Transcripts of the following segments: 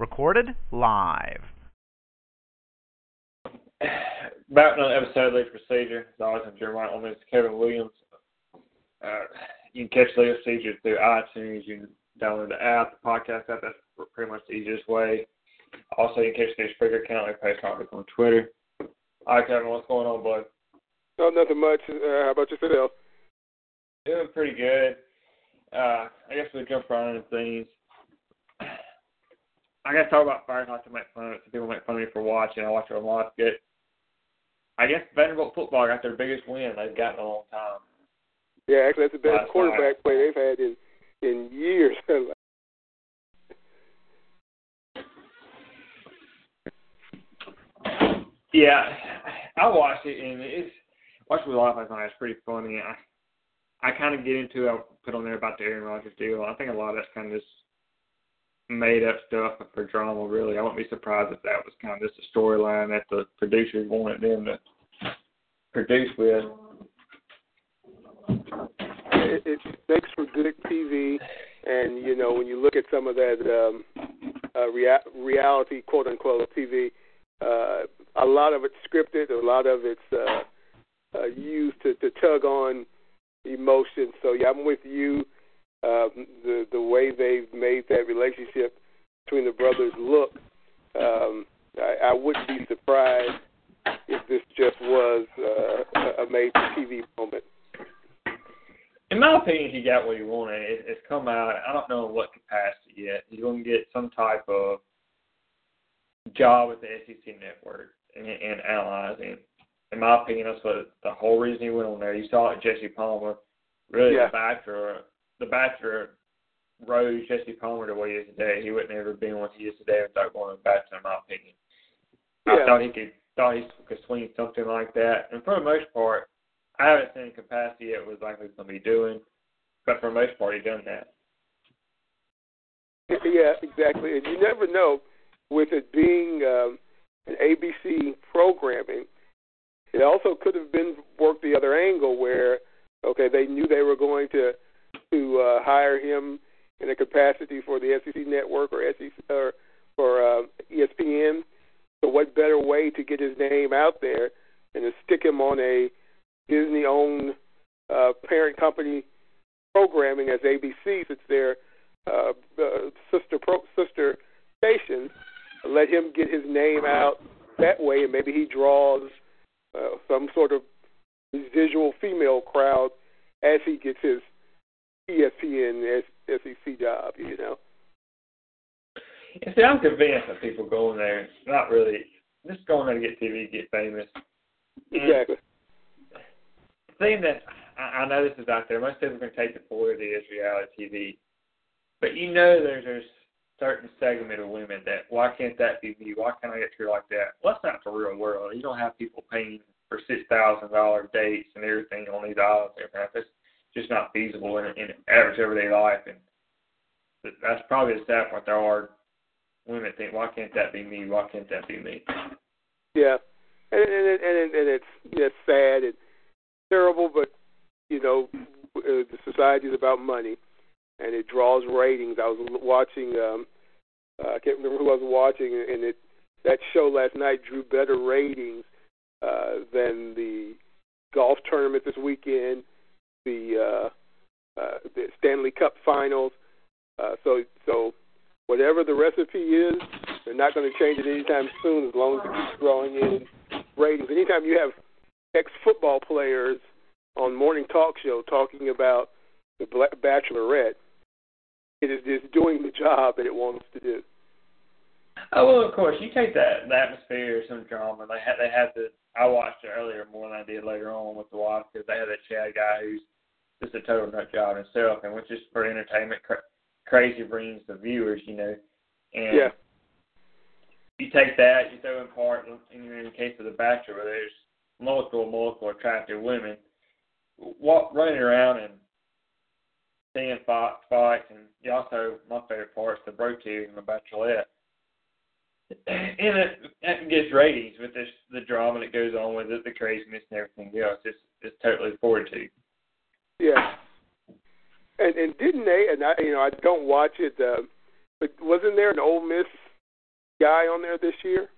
Recorded live. Back on an episode of Illegal Procedure. As always, I'm Jeremiah Olman. It's Kevin Williams. Uh, you can catch Illegal Procedure through iTunes. You can download the app, the podcast app. That's pretty much the easiest way. Also, you can catch the Spreaker account. We post articles on Twitter. All right, Kevin, what's going on, bud? No, nothing much. Uh, how about yourself? Doing pretty good. Uh, I guess we jump right into things. I guess talk about Fahrenheit to make fun of it. Some people make fun of me for watching. I watch it a lot. Get. I guess Vanderbilt football got their biggest win they've gotten in a long time. Yeah, actually, that's the best Last quarterback night. play they've had in in years. Yeah, I watched it and it's watched it with a lot last night. It's pretty funny. I I kind of get into. I put on there about the Aaron Rodgers deal. I think a lot of that's kind of just made up stuff for drama. Really, I wouldn't be surprised if that was kind of just a storyline that the producers wanted them to produce with. it, it makes for good TV, and you know when you look at some of that um, uh, rea- reality, quote unquote, TV, uh, a lot of it's scripted, a lot of it's uh, uh, used to, to tug on emotion. So yeah, I'm with you. Um, the the way they've made that relationship between the brothers look, um, I, I wouldn't be surprised if this just was uh, a- for TV moment. In my opinion, he got what he wanted. It, it's come out. I don't know in what capacity yet. He's going to get some type of job with the SEC network and, and analyzing. In my opinion, that's what the whole reason he went on there. You saw it, Jesse Palmer. Really, Yeah. the Bachelor, the Bachelor rose Jesse Palmer to what he is today. He wouldn't ever been what he is today without going to the Bachelor, in my opinion. I thought he could thought he could swing something like that. And for the most part, I haven't seen capacity yet what likely going to be doing, but for the most part, he done that. Yeah, exactly. And you never know with it being um, an ABC programming. It also could have been worked the other angle where, okay, they knew they were going to to uh, hire him in a capacity for the SEC network or SEC or for uh, ESPN. So what better way to get his name out there than to stick him on a Disney-owned uh, parent company programming as ABC, since they're uh, uh, sister pro, sister stations. Let him get his name out that way, and maybe he draws uh, some sort of visual female crowd as he gets his ESPN SEC job. You know. And see, I'm convinced that people going there, not really, just going there to get TV, get famous. And Exactly. The thing that I, I know this is out there, most people are going to take it for it is reality TV. But you know there's a certain segment of women that, why can't that be me? Why can't I get treated like that? Well, that's not the real world. You don't have people paying for $6,000 dates and everything on these islands. and everything. That's just not feasible in, in average everyday life. And that's probably the sad part. There are women think, why can't that be me? Why can't that be me? Yeah, and and and, and, and it's it's sad and terrible, but you know, uh, the society is about money, and it draws ratings. I was watching, um, uh, I can't remember who I was watching, and it that show last night drew better ratings uh, than the golf tournament this weekend, the uh, uh, the Stanley Cup Finals. Uh, so so whatever the recipe is, they're not going to change it anytime soon as long as it keeps drawing in ratings. Anytime you have ex football players on morning talk show talking about the Bachelorette, it is just doing the job that it wants to do. Oh well, of course you take that the atmosphere, some drama. They had they had the. I watched it earlier more than I did later on with the wife because they had that Chad guy who's just a total nut job himself, and which is for entertainment. Cra- crazy brings the viewers, you know, and Yeah. you take that, you throw in part, in in the case of The Bachelor, where there's multiple, multiple attractive women walk, running around and seeing fight, fights, and you also, my favorite part is the bro tube and The Bachelorette. And it, it gets ratings with this the drama that goes on with it, the craziness and everything else. It's it's totally forward to. Yeah. And and didn't they? And I, you know, I don't watch it, uh, but wasn't there an Ole Miss guy on there this year?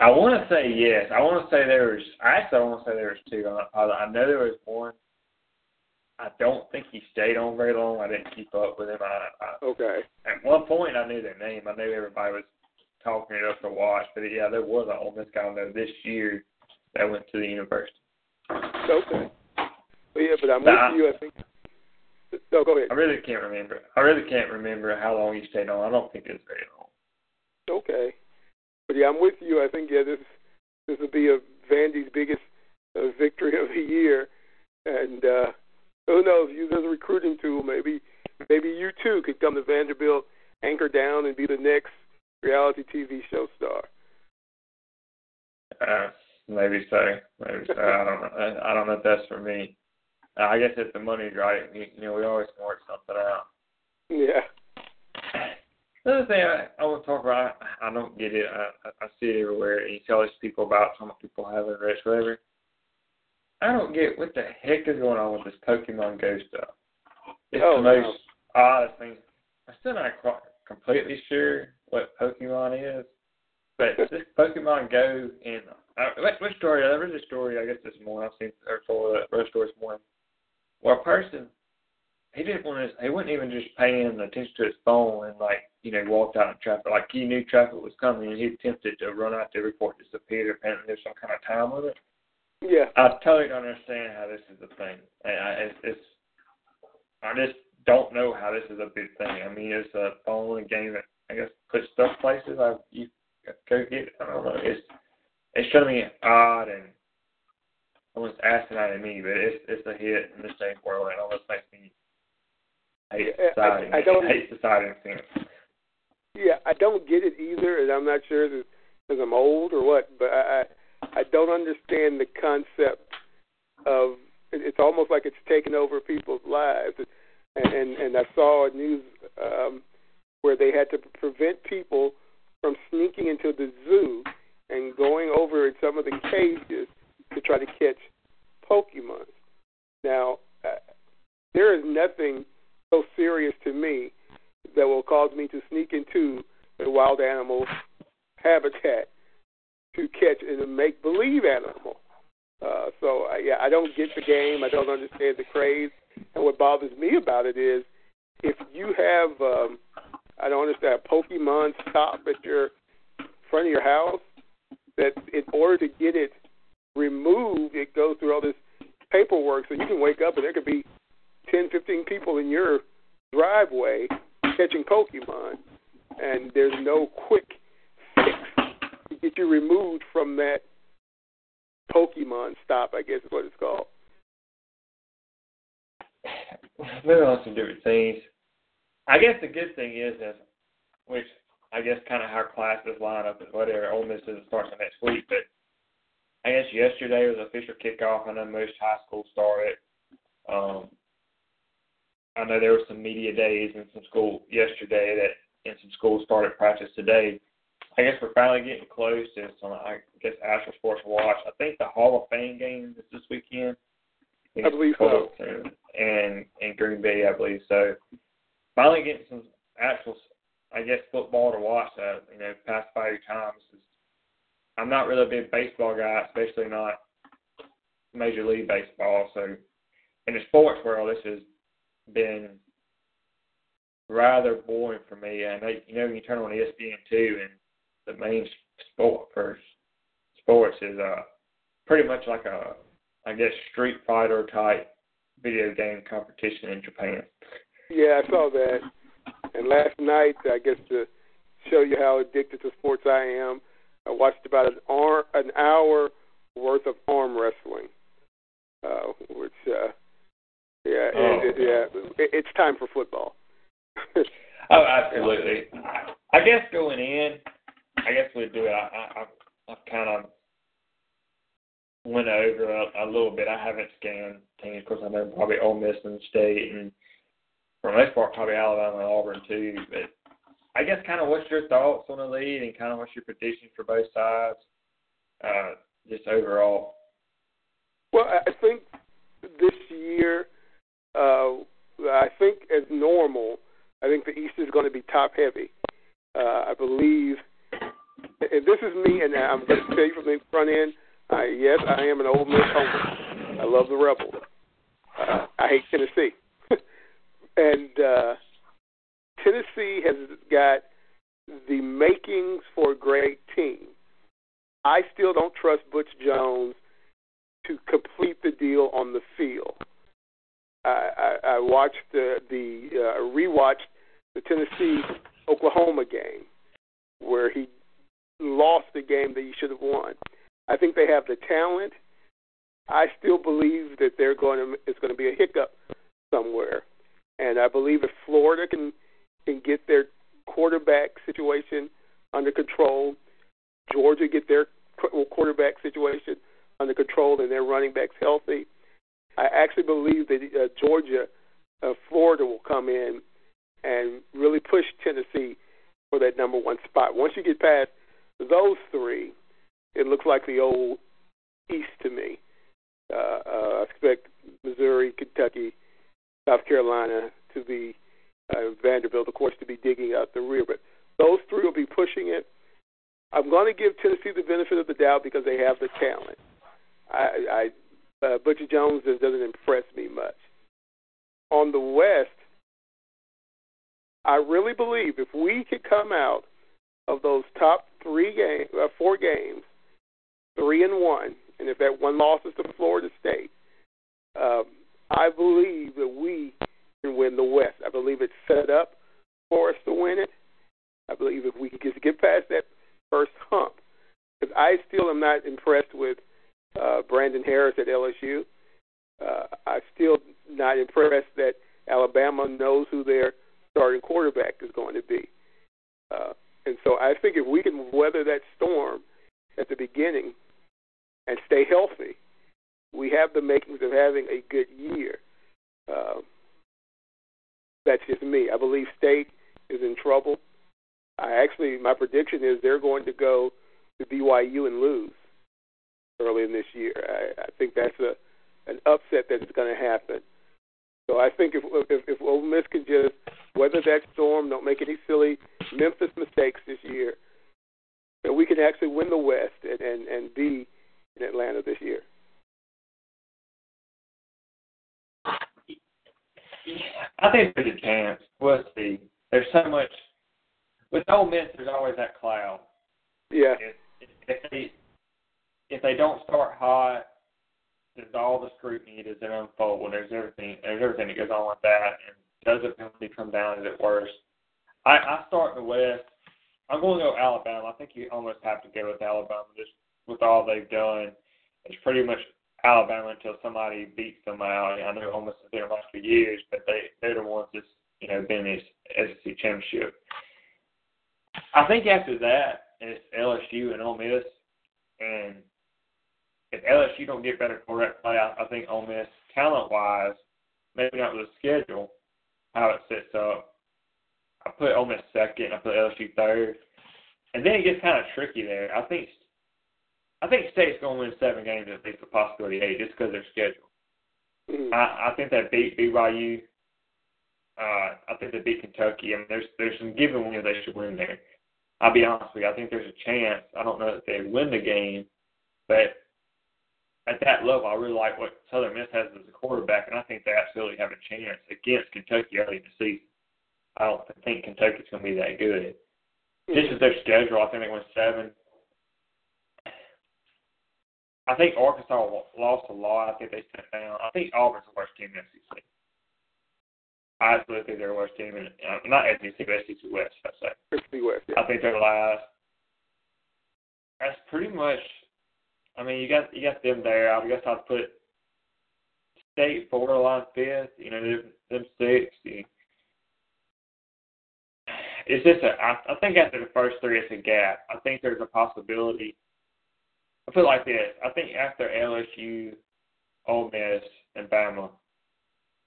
I want to say yes. I want to say there was. Actually, I want to say there was two. I, I know there was one. Don't think he stayed on very long. I didn't keep up with him. I, I, Okay. at one point, I knew their name. I knew everybody was talking it up to watch. But yeah, there was an Ole Miss guy on there this year that went to the university. Okay. But yeah, but I'm Nah. with you. I think. No, go ahead. I really can't remember. I really can't remember how long he stayed on. I don't think it was very long. Okay. But yeah, I'm with you. I think yeah, this this will be a Vandy's biggest uh, victory of the year, and uh, who knows? Use as a recruiting tool. Maybe maybe you too could come to Vanderbilt, anchor down, and be the next reality TV show star. Uh, maybe so. Maybe so. I don't know. I- don't know if that's for me. Uh, I guess if the money's right, you, you know, we always can work something out. Yeah. Another thing I, I want to talk about, I, I don't get it. I, I see it everywhere. You tell these people about some people having rich, whatever. I don't get what the heck is going on with this Pokemon Go stuff. It's Oh, the no. most oddest thing. I'm still not quite completely sure what Pokemon is, but this Pokemon Go and uh, what, story? I read a story I guess this morning. I've seen or saw that read a story this morning. Where a person he didn't want to. He wasn't even just paying attention to his phone and like you know walked out in traffic. Like he knew traffic was coming and he attempted to run out the report disappeared. Apparently there's some kind of time limit. Yeah. I totally don't understand how this is a thing. I, I, it's, it's I just don't know how this is a big thing. I mean, it's a phone game that I guess puts stuff places. I you go get. I don't know. It's it's showing me odd and almost asinine to me, but it's it's a hit in the same world and almost makes me hate Yeah, I- society. I don't- hate society in a sense. Yeah, I don't get it either, and I'm not sure because I'm old or what, but I I don't understand the concept of it's almost like it's taken over people's lives, and and, and I saw a news um, where they had to prevent people from sneaking into the zoo and going over in some of the cages to try to catch Pokemon. Now, uh, there is nothing so serious to me that will cause me to sneak into a wild animal habitat to catch a make believe animal. Uh, so uh, yeah, I don't get the game. I don't understand the craze. And what bothers me about it is if you have um, I don't understand a Pokemon stop at your front of your house that in order to get it removed, it goes through all this paperwork. So you can wake up and there could be ten, fifteen people in your driveway catching Pokemon, and there's no quick get you removed from that Pokemon stop. I guess is what it's called. moving on some different things. I guess the good thing is, is which I guess kind of how classes line up is whatever. Ole Miss doesn't start until next week, but I guess yesterday was official kickoff. I know most high schools started. Um, I know there were some media days in some school yesterday that, and some schools started practice today. I guess we're finally getting close to some, I guess, Astro Sports Watch. I think the Hall of Fame game is this weekend. I believe so. And, and and Green Bay, I believe. So finally getting some actual, I guess, football to watch. Uh, you know, past five times. I'm not really a big baseball guy, especially not Major League Baseball. So in the sports world, this has been rather boring for me. And you know, you turn on ESPN two, and the main sport for sports is uh pretty much like a, I guess, Street Fighter type video game competition in Japan. Yeah, I saw that. And last night, I guess to show you how addicted to sports I am, I watched about an hour, an hour worth of arm wrestling. uh, which uh, yeah, Oh, it, it, yeah, it, it's time for football. Oh, absolutely. I guess going in, I guess we'd do it. I, I, I kind of went over a, a little bit. I haven't scanned teams. Of course, I know probably Ole Miss and State, and for the most part, probably Alabama and Auburn too. But I guess kind of what's your thoughts on the lead, and kind of what's your predictions for both sides, uh, just overall. Well, I think this year, uh, I think as normal, I think the East is going to be top heavy. Uh, I believe, and this is me, and I'm going to tell you from the front end. Uh, yes, I am an Ole Miss homer. I love the Rebels. Uh, I hate Tennessee, and uh, Tennessee has got the makings for a great team. I still don't trust Butch Jones to complete the deal on the field. I, I, I watched the the uh, rewatched the Tennessee Oklahoma game where he lost the game that he should have won. I think they have the talent. I still believe that they're going to it's going to be a hiccup somewhere, and I believe if Florida can can get their quarterback situation under control, Georgia get their quarterback situation under control, and their running backs healthy. I actually believe that uh, Georgia, uh, Florida will come in and really push Tennessee for that number one spot. Once you get past those three, it looks like the old East to me. Uh, uh, I expect Missouri, Kentucky, South Carolina to be uh, Vanderbilt, of course, to be digging out the rear. But those three will be pushing it. I'm going to give Tennessee the benefit of the doubt because they have the talent. I, I uh, Butcher Jones doesn't impress me much. On the West, I really believe if we could come out of those top three games, uh, four games, three and one, and if that one loss is to Florida State, um, I believe that we can win the West. I believe it's set up for us to win it. I believe if we could just get past that first hump, because I still am not impressed with uh, Brandon Harris at LSU. Uh, I'm still not impressed that Alabama knows who their starting quarterback is going to be. Uh, and so I think if we can weather that storm at the beginning and stay healthy, we have the makings of having a good year. Uh, that's just me. I believe State is in trouble. I actually, my prediction is they're going to go to BYU and lose early in this year. I, I think that's a an upset that's going to happen. So I think if if, if Ole Miss can just weather that storm, don't make any silly Memphis mistakes this year, then we can actually win the West and and, and be in Atlanta this year. I think there's a chance. We'll see. There's so much with Ole Miss. There's always that cloud. Yeah. If, if they if they don't start hot, there's all the scrutiny that they unfold. When there's everything, there's everything that goes on with that. And does the penalty come down? Is it worse? I, I start in the West. I'm going to go Alabama. I think you almost have to go with Alabama just with all they've done. It's pretty much Alabama until somebody beats them out. I know almost has been a for years, but they they're the ones that's you know been in SEC championship. I think after that it's LSU and Ole Miss, and if LSU don't get better quarterback play, I, I think Ole Miss talent wise, maybe not with the schedule, how it sets up. I put Ole Miss second. I put LSU third, and then it gets kind of tricky there. I think I think State's going to win seven games at least, a possibility eight, just because of their schedule. Mm-hmm. I, I think that beat BYU. Uh, I think they beat Kentucky. I mean, there's there's some given wins they should win there. I'll be honest with you. I think there's a chance. I don't know if they win the game, but at that level, I really like what Southern Miss has as a quarterback, and I think they absolutely have a chance against Kentucky early in the season. I don't think Kentucky's going to be that good. This is their schedule. I think they went seven. I think Arkansas lost a lot. I think they sent down. I think Auburn's the worst team in the SEC. I absolutely think they're the worst team in uh, not SEC, but SEC West. I say. SEC West. Yeah. I think they're last. That's pretty much. I mean, you got you got them there. I guess I'd put State borderline fifth. You know, them, them six. You, it's just a. I, I think after the first three, it's a gap. I think there's a possibility. I feel like this. I think after LSU, Ole Miss, and Bama,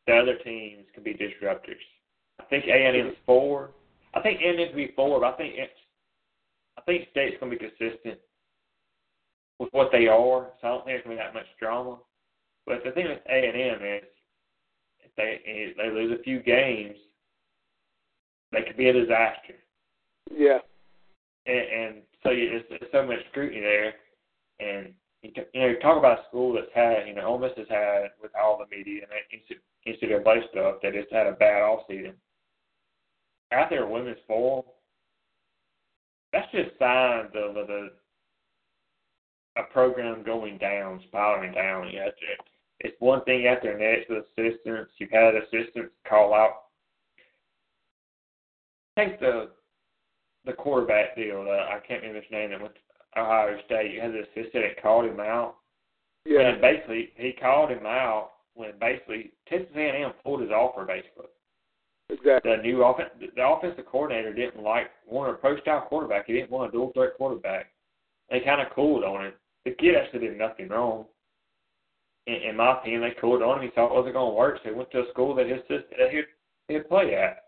the other teams can be disruptors. I think A and M's four. I think A and M's be four, but I think it's. I think State's gonna be consistent with what they are, so I don't think there's gonna be that much drama. But the thing with A and M is, if they if they lose a few games, they could be a disaster. Yeah. And, and so you, there's, there's so much scrutiny there, and you, know, you talk about a school that's had, you know, Ole Miss has had with all the media and that NCAA stuff that it's had a bad off season. After a women's four, that's just signs of the a program going down, spiraling down. Have it's one thing after next with assistants. You've had assistants call out. Take the the quarterback deal. Uh, I can't remember his name. That went to Ohio State. Had assistant that called him out. Yeah. And basically, he called him out when basically Texas A&M pulled his offer. Basically, Exactly. the new offense, the offensive coordinator didn't like want a pro style quarterback. He didn't want a dual threat quarterback. They kind of cooled on it. The kid actually did nothing wrong. In, in my opinion, they cooled on him. He thought it wasn't going to work, so he went to a school that his sister that he'd, he'd play at.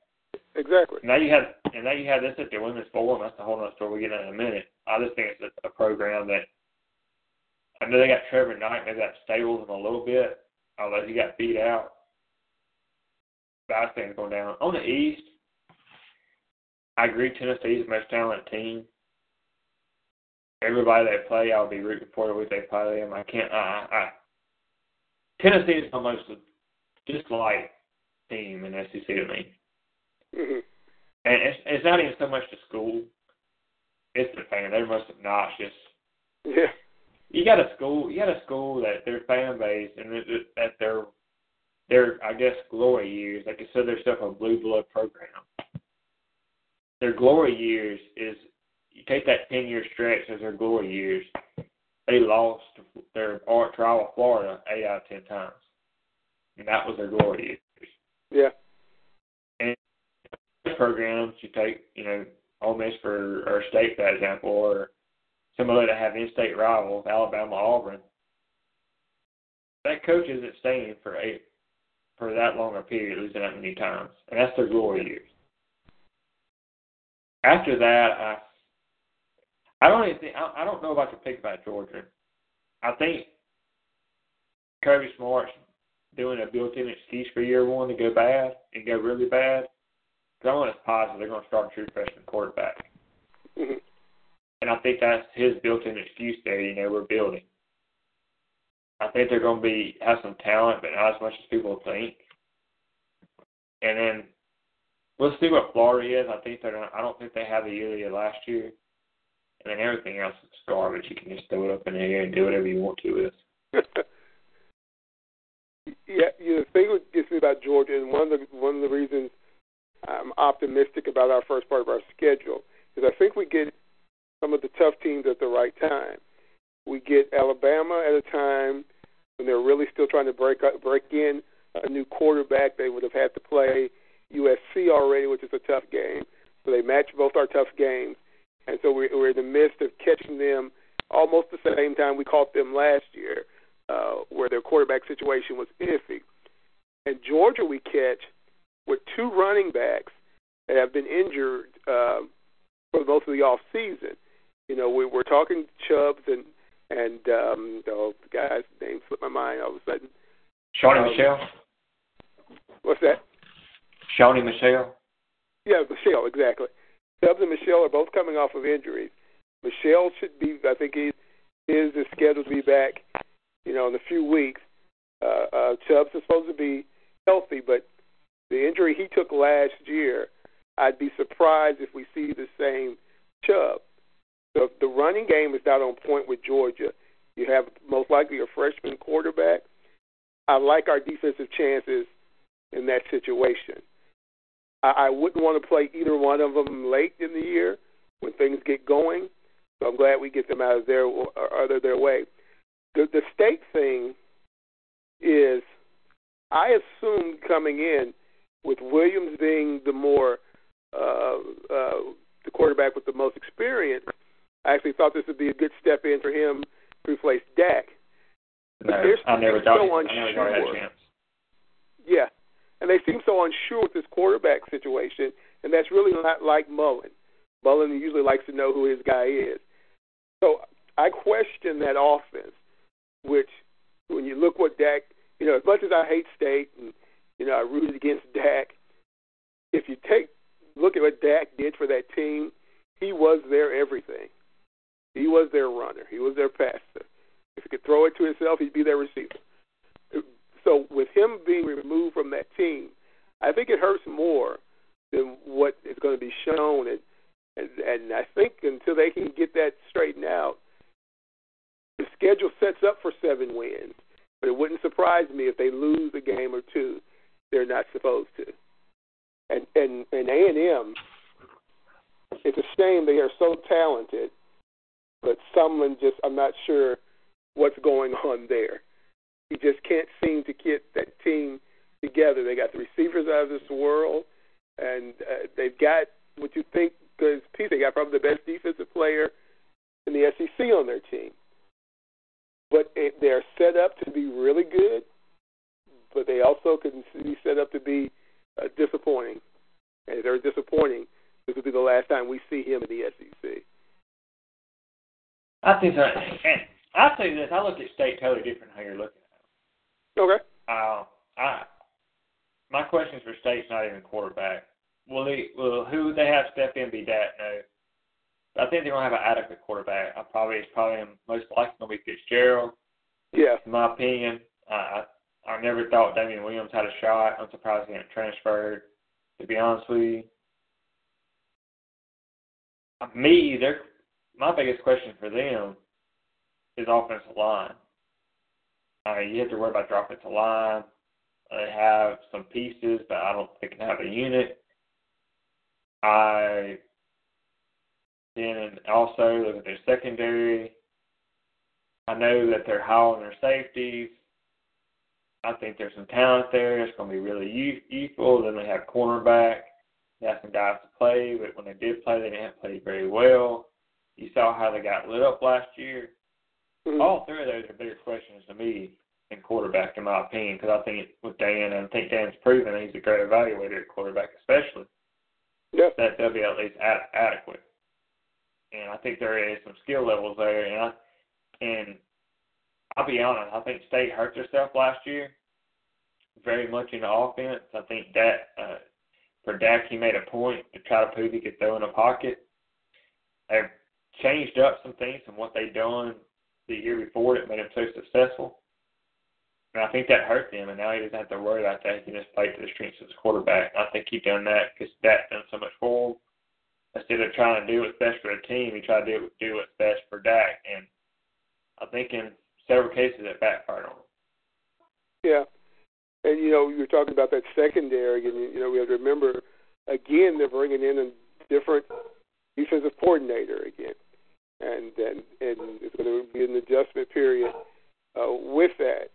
Exactly. Now you have, and now you have this at the women's forum. That's a whole other story we get in a minute. I just think it's a, a program that I know they got Trevor Knight. Maybe that stables him a little bit, although he got beat out. But I think it's going down on the East. I agree. Tennessee's the most talented team. Everybody they play, I'll be rooting for the week they play them. I can't. I, I Tennessee is almost a disliked team in SEC to me. hmm And it's, it's not even so much the school; it's the fan. They're most obnoxious. Yeah. You got a school. You got a school that their fan base and that that their their I guess glory years. They consider themselves a blue blood program. Their glory years is you take that ten year stretch as their glory years. They lost their art trial of Florida eight out of ten times, and that was their glory years. Yeah. And programs you take, you know, Ole Miss for or State for example, or some other that have in-state rivals, Alabama, Auburn. That coach isn't staying for eight for that long a period, losing that many times, and that's their glory years. After that, I I don't even think I, I don't know about your pick about Georgia. I think Kirby Smart's doing a built-in excuse for year one to go bad and go really bad. Because I want it's positive they're going to start a true freshman quarterback. hmm And I think that's his built-in excuse there. You know, we're building. I think they're going to be have some talent, but not as much as people think. And then we'll see what Florida is. I think they're. Not, I don't think they have the year they had last year. And then everything else is garbage. You can just throw it up in the air and do whatever you want to with. yeah, you know, the thing that gets me about Georgia, and one of the one of the reasons I'm optimistic about our first part of our schedule is I think we get some of the tough teams at the right time. We get Alabama at a time when they're really still trying to break up, break in a new quarterback. They would have had to play USC already, which is a tough game. So they match both our tough games, and so we're, we're in the midst of catching them almost the same time we caught them last year, uh, where their quarterback situation was iffy. And Georgia we catch with two running backs that have been injured uh, for most of the off season. You know, we, were talking Chubbs and and um, oh, the guy's name slipped my mind all of a sudden. Sony Um, Michel. What's that? Sony Michel. Yeah, Michel, exactly. Chubbs and Michel are both coming off of injuries. Michel should be, I think he is is scheduled to be back, you know, in a few weeks. Uh, uh, Chubbs is supposed to be healthy, but the injury he took last year, I'd be surprised if we see the same Chubb. So the running game is not on point with Georgia. You have most likely a freshman quarterback. I like our defensive chances in that situation. I, I wouldn't want to play either one of them late in the year when things get going. So I'm glad we get them out of their out of their way. The the state thing is I assumed coming in with Williams being the more uh, uh, the quarterback with the most experience. I actually thought this would be a good step in for him to replace Dak. No, I never thought. so he, I never thought he had a chance. Yeah, and they seem so unsure with this quarterback situation, and that's really not like Mullen. Mullen usually likes to know who his guy is. So I question that offense, which when you look what Dak, you know, as much as I hate State and you know I rooted against Dak, if you take look at what Dak did for that team, he was their everything. He was their runner. He was their passer. If he could throw it to himself, he'd be their receiver. So with him being removed from that team, I think it hurts more than what is going to be shown. And and, and I think until they can get that straightened out, the schedule sets up for seven wins. But it wouldn't surprise me if they lose a game or two they're not supposed to. And and and A and M, it's a shame they are so talented, but someone just I'm not sure what's going on there. He just can't seem to get that team together. They got the receivers out of this world, and uh, they've got what you think because Pete, they got probably the best defensive player in the SEC on their team. But they're set up to be really good, but they also can be set up to be uh, disappointing. And if they're disappointing, this will be the last time we see him in the SEC. I think so. And tell you this: I look at state totally different how you're looking at it. Okay. Uh, I my questions for state's not even quarterback. Will he? Will who they have step in be that? No. I think they're gonna have an adequate quarterback. I probably it's probably most likely gonna be Fitzgerald. Yeah. In my opinion, I I never thought Damian Williams had a shot. I'm surprised he got transferred. To be honest with you, me, they're my biggest question for them is offensive line. I mean, you have to worry about their offensive line. They have some pieces, but I don't think they have a unit. I then also look at their secondary. I know that they're high on their safeties. I think there's some talent there. It's going to be really youthful. Then they have cornerback. They have some guys to play, but when they did play, they didn't play very well. You saw how they got lit up last year. Mm-hmm. All three of those are bigger questions to me in quarterback, in my opinion, because I think with Dan, and I think Dan's proven he's a great evaluator at quarterback, especially Yep. that they'll be at least ad- adequate. And I think there is some skill levels there. And I, and I'll be honest, I think State hurt themselves last year, very much in the offense. I think that uh, for Dak, he made a point to try to prove he could throw in a pocket. They've changed up some things from what they've done the year before that made him so successful. And I think that hurt them, and now he doesn't have to worry about that. He can just play to the strengths of his quarterback. I think he done that because Dak done so much for him. Instead of trying to do what's best for the team, he tried to do, do what's best for Dak. And I think in several cases it backfired on him. Yeah. And, you know, you were talking about that secondary, and, you know, we have to remember, again, they're bringing in a different defensive coordinator again. And, and, and it's going to be an adjustment period uh, with that.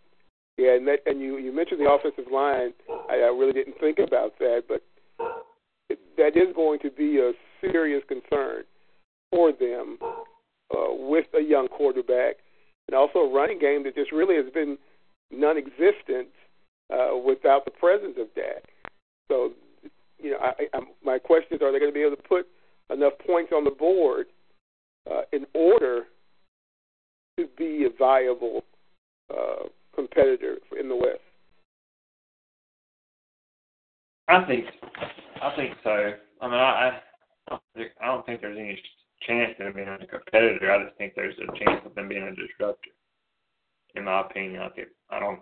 Yeah, and that, and you you mentioned the offensive line. I, I really didn't think about that, but that is going to be a serious concern for them uh, with a young quarterback and also a running game that just really has been non-existent uh, without the presence of Dak. So, you know, I, I, my question is: Are they going to be able to put enough points on the board uh, in order to be a viable uh, competitor in the West? I think, I think so. I mean, I, I, I don't think there's any chance of them being a competitor. I just think there's a chance of them being a disruptor. In my opinion, I think I don't.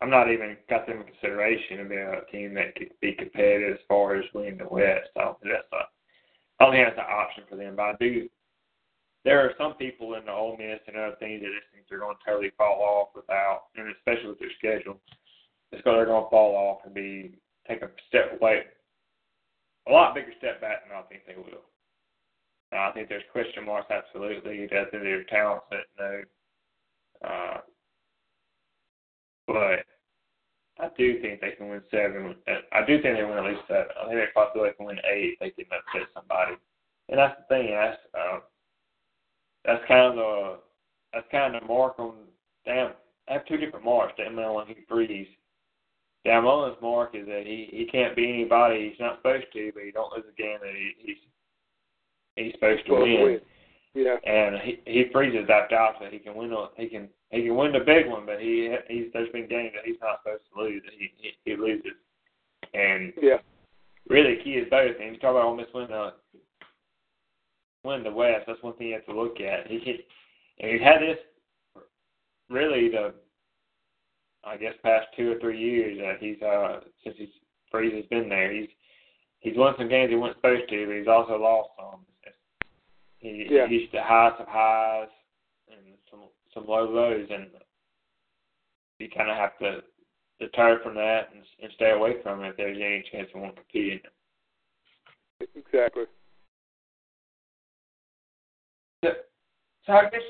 I'm not even got them in consideration of being a team that could be competitive as far as winning the West. I don't think that's a. I don't think that's an option for them. But I do there are some people in the Ole Miss and other things that just think they're going to totally fall off without, and especially with their schedule, it's going they're going to fall off and be take a step away, a lot bigger step back than I think they will. I think there's question marks absolutely. That their talent set no, uh, but I do think they can win seven. I do think they win at least seven. I think they possibly can win eight if they can upset somebody. And that's the thing. That's uh, that's kind of the that's kind of the mark on damn. I have two different marks. Dan Mullen and Hugh Freeze. Dan Mullen's mark is that he he can't be anybody he's not supposed to, but he don't lose a game that he, he's he's supposed to Well, win. win. Yeah. And he he freezes that out so he can win. a- He can he can win the big one, but he he's there's been games that he's not supposed to lose that he he, he loses. And Yeah. really, the key is both. And you talk about Ole Miss win the win the West. That's one thing you have to look at. He can, and he's had this really the I guess past two or three years that he's uh since he's Freeze has been there. He's he's won some games he wasn't supposed to, but he's also lost some. He Yeah. he's the highs of highs and some some low lows, and you kind of have to deter from that and, and stay away from it if there's any chance he won't compete in it. Exactly. So, so I guess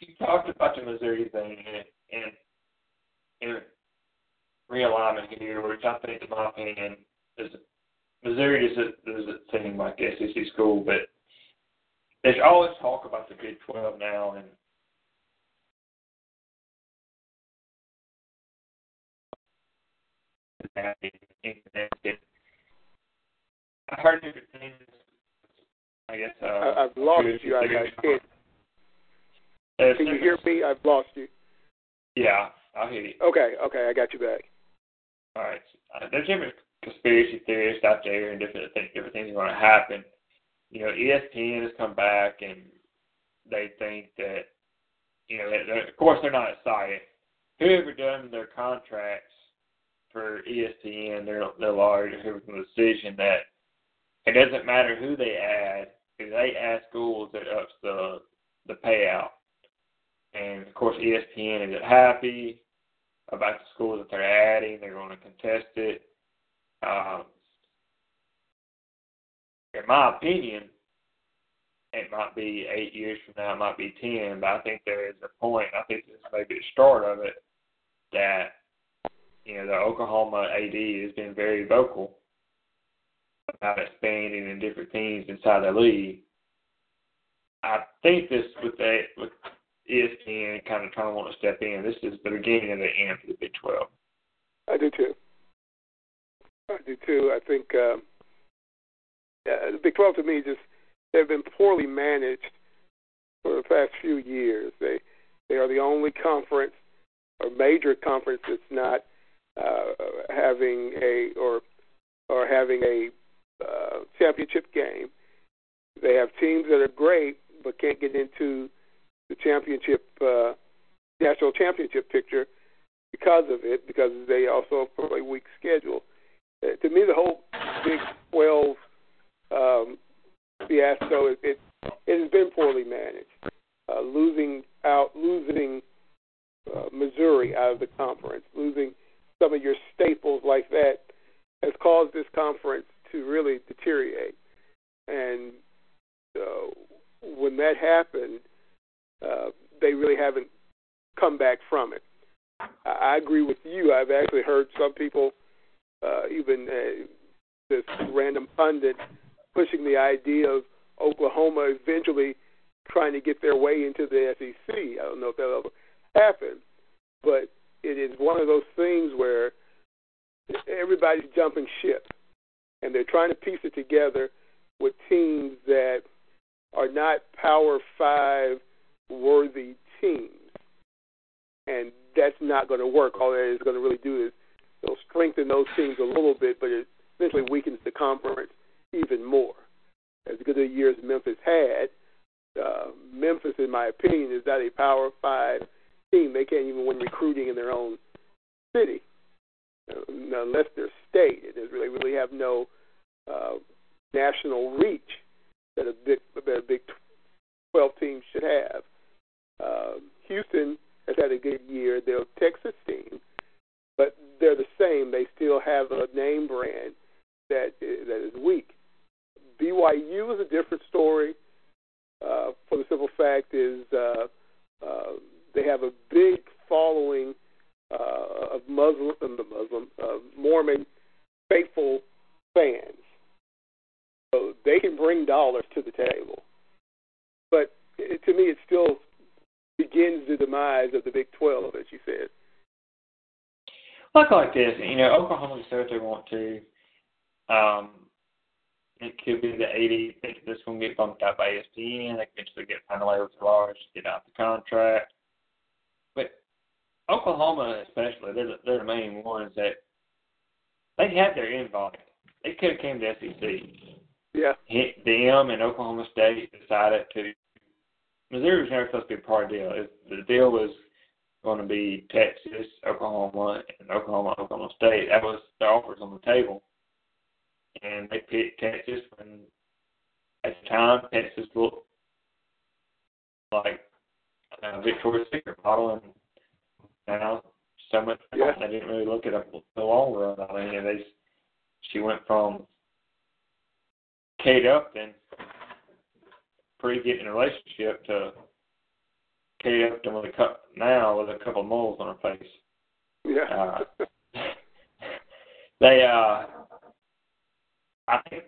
you talked about the Missouri thing and and, and realignment here, which I think, in my opinion, is Missouri is a, is a thing like SEC school, but there's always talk about the Big 12 now, and I heard different things. I guess. Uh, I, I've lost you. I, I can't. There's Can you hear me? I've lost you. Yeah, I'll hear you. Okay. Okay. I got you back. All right. Uh, there's different conspiracy theorists out there and different things, different things are going to happen. You know, ESPN has come back and they think that, you know, of course they're not excited. Whoever done their contracts for ESPN, they're they're large. Whoever from the decision that it doesn't matter who they add. If they add schools, it ups the the payout. And of course, ESPN is happy about the schools that they're adding. They're going to contest it. Um, in my opinion, it might be eight years from now, it might be ten, but I think there is a point. I think this may be the start of it that you know the Oklahoma AD has been very vocal about expanding in different teams inside the league. I think this with the with ESPN kind of trying to want to step in. This is the beginning of the end for the Big Twelve. I do too. I do too. I think um, uh, the Big Twelve to me just they've been poorly managed for the past few years. They they are the only conference or major conference that's not uh, having a or or having a uh, championship game. They have teams that are great but can't get into the championship uh, national championship picture because of it, because they also have a weak schedule. Uh, to me, the whole Big 12 um, fiasco, it, it, it has been poorly managed. Uh, losing out, losing uh, Missouri out of the conference, losing some of your staples like that, has caused this conference to really deteriorate. And uh, when that happened, uh, they really haven't come back from it. I agree with you. I've actually heard some people, uh, even uh, this random pundit, pushing the idea of Oklahoma eventually trying to get their way into the SEC. I don't know if that'll ever happen, but it is one of those things where everybody's jumping ship, and they're trying to piece it together with teams that are not Power Five worthy teams, and that's not going to work. All that is going to really do is it'll strengthen those teams a little bit, but it essentially weakens the conference even more. As good a year as Memphis had, uh, Memphis, in my opinion, is not a Power Five team. They can't even win recruiting in their own city, uh, unless they're state. They really really have no uh, national reach that a big that a Big Twelve team should have. Uh, Houston has had a good year. They're a Texas team, but they're the same. They still have a name brand that that is weak. BYU is a different story. Uh, for the simple fact is uh, uh, they have a big following uh, of Muslim, um, Mormon faithful fans. So they can bring dollars to the table. But it, to me, it still begins the demise of the Big 12, as you said. Look like this, you know, Oklahoma said they want to. Um, it could be the 80. Think this going to get bumped out by ESPN. They could eventually get final with large, get out the contract. But Oklahoma, especially, they're the, they're the main ones that they had their invite. They could have came to SEC. Yeah. Hit them and Oklahoma State decided to. Missouri was never supposed to be a part of the deal. The deal was going to be Texas, Oklahoma, and Oklahoma, Oklahoma State. That was the offers on the table. And they picked Texas when at the time Texas looked like a Victoria's Secret model and now so much yeah. they didn't really look at a, the long run. I mean they she went from Kate Upton pre getting a relationship to Kate Upton with a cup now with a couple of moles on her face. Yeah. Uh, they uh I think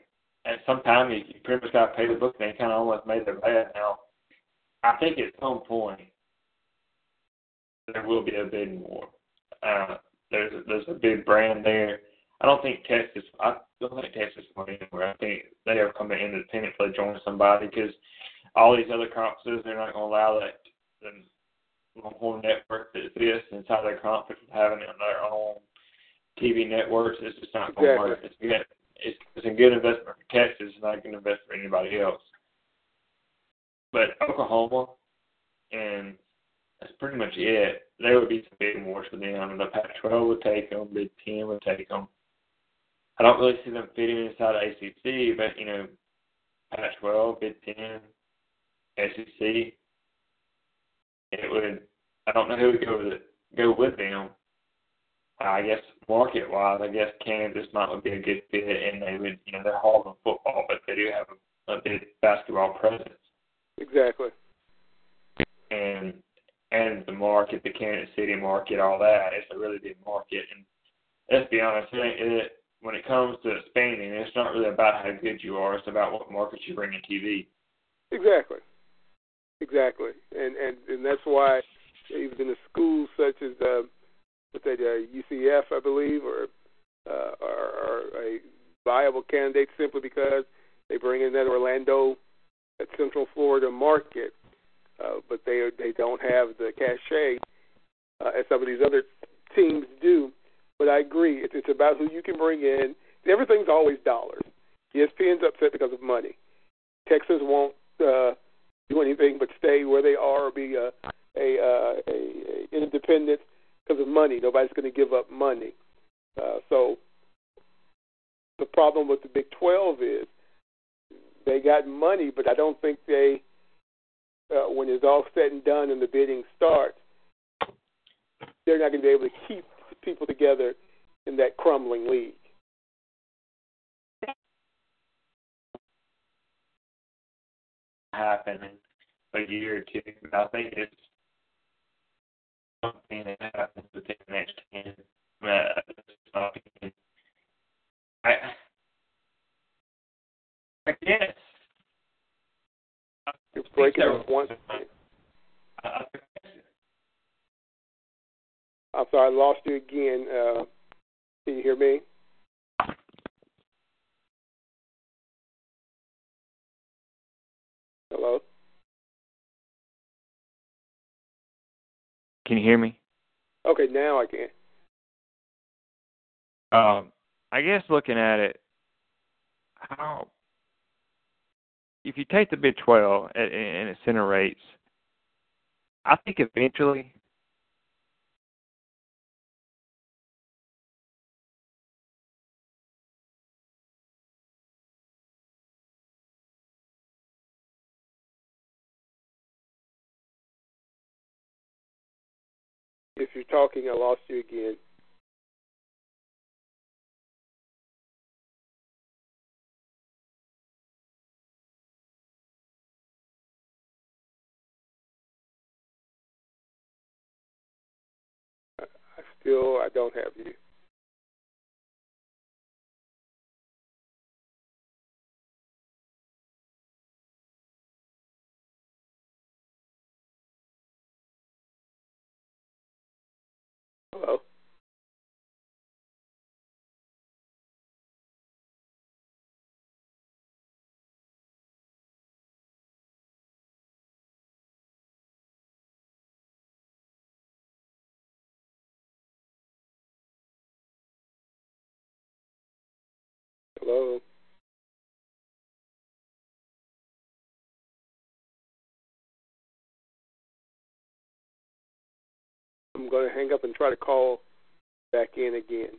at some time you, you pretty much got to pay the book. And they kind of almost made their bed. Now, I think at some point there will be a bidding war. Uh, there's a, there's a big brand there. I don't think Texas. I don't think Texas will anywhere. I think they are coming independently join somebody because all these other conferences they're not going to allow that the Longhorn network that exists inside their conference having it on their own TV networks. It's just not going to Exactly. work. It's. It's, it's a good investment for Texas. It's not a good investment for anybody else. But Oklahoma, and that's pretty much it. There would be some big wars for them. The Pac-12 would take them. Big Ten would take them. I don't really see them fitting inside ACC, but you know, Pac-12, Big Ten, SEC. It would. I don't know who would go with it, go with them. I guess market wise, I guess Kansas might would be a good fit, and they would, you know, they're hard on football, but they do have a, a big basketball presence, Exactly. and and the market, the Kansas City market, all that. It's a really big market, and let's be honest, it, it when it comes to expanding, it's not really about how good you are. It's about what markets you bring in TV. Exactly. Exactly. And and and that's why even in the schools such as uh, that uh, UCF, I believe, or uh, are, are a viable candidate simply because they bring in that Orlando, that Central Florida market, uh, but they they don't have the cachet uh, as some of these other teams do. But I agree, it's, it's about who you can bring in. Everything's always dollars. ESPN's upset because of money. Texas won't uh, do anything but stay where they are or be a a, uh, a, a independent because of money. Nobody's going to give up money. Uh, so the problem with the Big 12 is they got money, but I don't think they, uh, when it's all said and done and the bidding starts, they're not going to be able to keep people together in that crumbling league. happen in a year or two. I think it's something that happens within the next ten. Uh. I, I guess. You're breaking up I, I'm sorry, I lost you again. Uh, can you hear me? Hello? Can you hear me? Okay, now I can. Um, I guess looking at it, how if you take the Big Twelve and, and its center rates, I think eventually talking, I lost you again. I still, I don't have you. Hello. I'm going to hang up and try to call back in again.